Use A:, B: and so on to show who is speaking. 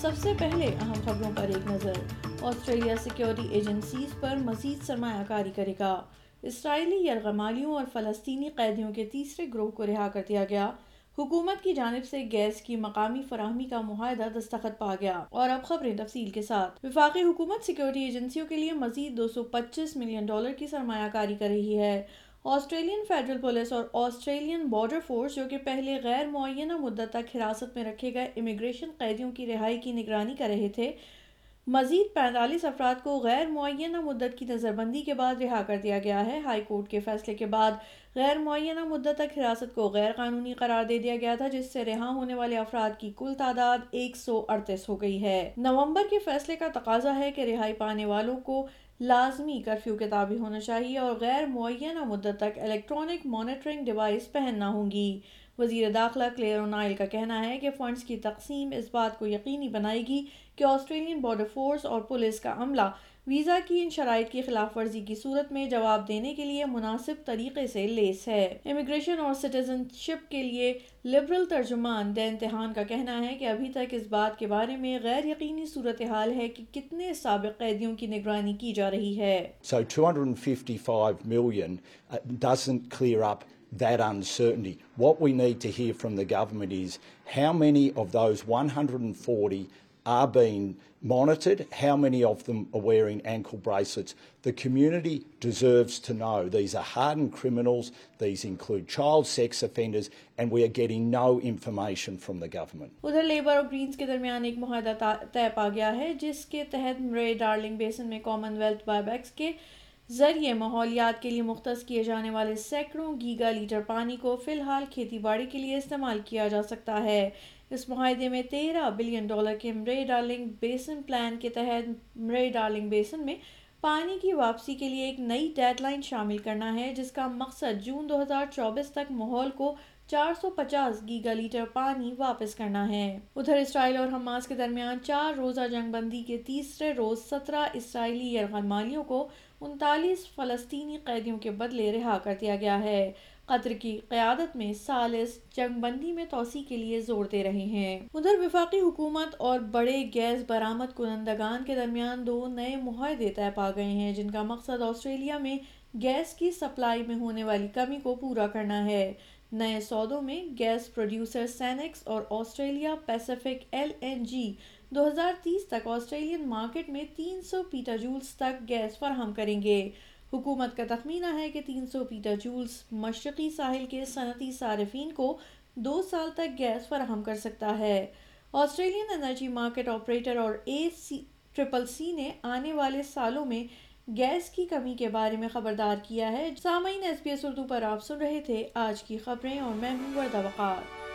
A: سب سے پہلے اہم خبروں پر ایک نظر، آسٹریلیا سیکیورٹی ایجنسیز پر مزید سرمایہ کاری کرے گا۔ اسرائیلی یرغمالیوں اور فلسطینی قیدیوں کے تیسرے گروہ کو رہا کر دیا گیا۔ حکومت کی جانب سے گیس کی مقامی فراہمی کا معاہدہ دستخط پا گیا۔ اور اب خبریں تفصیل کے ساتھ۔ وفاقی حکومت سیکیورٹی ایجنسیوں کے لیے مزید دو سو پچیس ملین ڈالر کی سرمایہ کاری کر رہی ہے۔ آسٹریلین فیڈرل پولیس اور آسٹریلین بارڈر فورس جو کہ پہلے غیر معینہ مدت تک حراست میں رکھے گئے امیگریشن قیدیوں کی رہائی کی نگرانی کر رہے تھے مزید پینتالیس افراد کو غیر معینہ مدت کی نظر بندی کے بعد رہا کر دیا گیا ہے۔ ہائی کورٹ کے فیصلے کے بعد غیر معینہ مدت تک حراست کو غیر قانونی قرار دے دیا گیا تھا، جس سے رہا ہونے والے افراد کی کل تعداد ایک سو اڑتیس ہو گئی ہے۔ نومبر کے فیصلے کا تقاضا ہے کہ رہائی پانے والوں کو لازمی کرفیو کے تابع ہونا چاہیے اور غیر معینہ مدت تک الیکٹرانک مانیٹرنگ ڈیوائس پہننا ہوں گی۔ وزیر داخلہ کلیئر اونائل کا کہنا ہے کہ فنڈز کی تقسیم اس بات کو یقینی بنائے گی کہ آسٹریلین بارڈر فورس اور پولیس کا عملہ ویزا کی ان شرائط کی خلاف ورزی کی صورت میں جواب دینے کے لیے مناسب طریقے سے لیس ہے۔ امیگریشن اور سٹیزن شپ کے لیے لبرل ترجمان دین تہان کا کہنا ہے کہ ابھی تک اس بات کے بارے میں غیر یقینی صورتحال ہے کہ کتنے سابق قیدیوں کی نگرانی کی جا رہی ہے۔
B: So 255 million uh, doesn't clear up that uncertainty. What we need to hear from the government is how many of those 140 are being monitored, how many of them are wearing ankle bracelets. The community deserves to know these are hardened criminals, these include child sex offenders, and we are getting no information from the government.
A: ادھر Labor اور Greens کے درمیان ایک معاہدہ طے پا گیا ہے جس کے تحت مرے ڈارلنگ بیسن میں کامن ویلتھ بائی بیکس کے ذریعے ماحولیات کے لیے مختص کیے جانے والے سینکڑوں گیگا لیٹر پانی کو فی الحال کھیتی باڑی کے لیے استعمال کیا جا سکتا ہے۔ اس معاہدے میں تیرہ بلین ڈالر کے مرے ڈارلنگ بیسن پلان کے تحت مرے ڈارلنگ بیسن میں پانی کی واپسی کے لیے ایک نئی ڈیڈ لائن شامل کرنا ہے، جس کا مقصد جون دو ہزار چوبیس تک ماحول کو چار سو پچاس گیگا لیٹر پانی واپس کرنا ہے۔ ادھر اسرائیل اور حماس کے درمیان چار روزہ جنگ بندی کے تیسرے روز سترہ اسرائیلی یرغمالیوں کو انتالیس فلسطینی قیدیوں کے بدلے رہا کر دیا گیا ہے۔ قطر کی قیادت میں سالس جنگ بندی میں توسیع کے لیے زور دے رہے ہیں۔ ادھر وفاقی حکومت اور بڑے گیس برآمد کنندگان کے درمیان دو نئے معاہدے طے پا گئے ہیں، جن کا مقصد آسٹریلیا میں گیس کی سپلائی میں ہونے والی کمی کو پورا کرنا ہے۔ نئے سودوں میں گیس پروڈیوسر سینکس اور Australia Pacific L N G دو ہزار تیس تک آسٹریلین مارکیٹ میں تین سو پیٹا جولز تک گیس فراہم کریں گے۔ حکومت کا تخمینہ ہے کہ تین سو پیٹا جولز مشرقی ساحل کے صنعتی صارفین کو دو سال تک گیس فراہم کر سکتا ہے۔ آسٹریلین انرجی مارکیٹ آپریٹر اور اے سی ٹرپل سی نے آنے والے سالوں میں گیس کی کمی کے بارے میں خبردار کیا ہے۔ سامعین ایس بی ایس اردو پر آپ سن رہے تھے آج کی خبریں اور میں ہوں وردہ وقار۔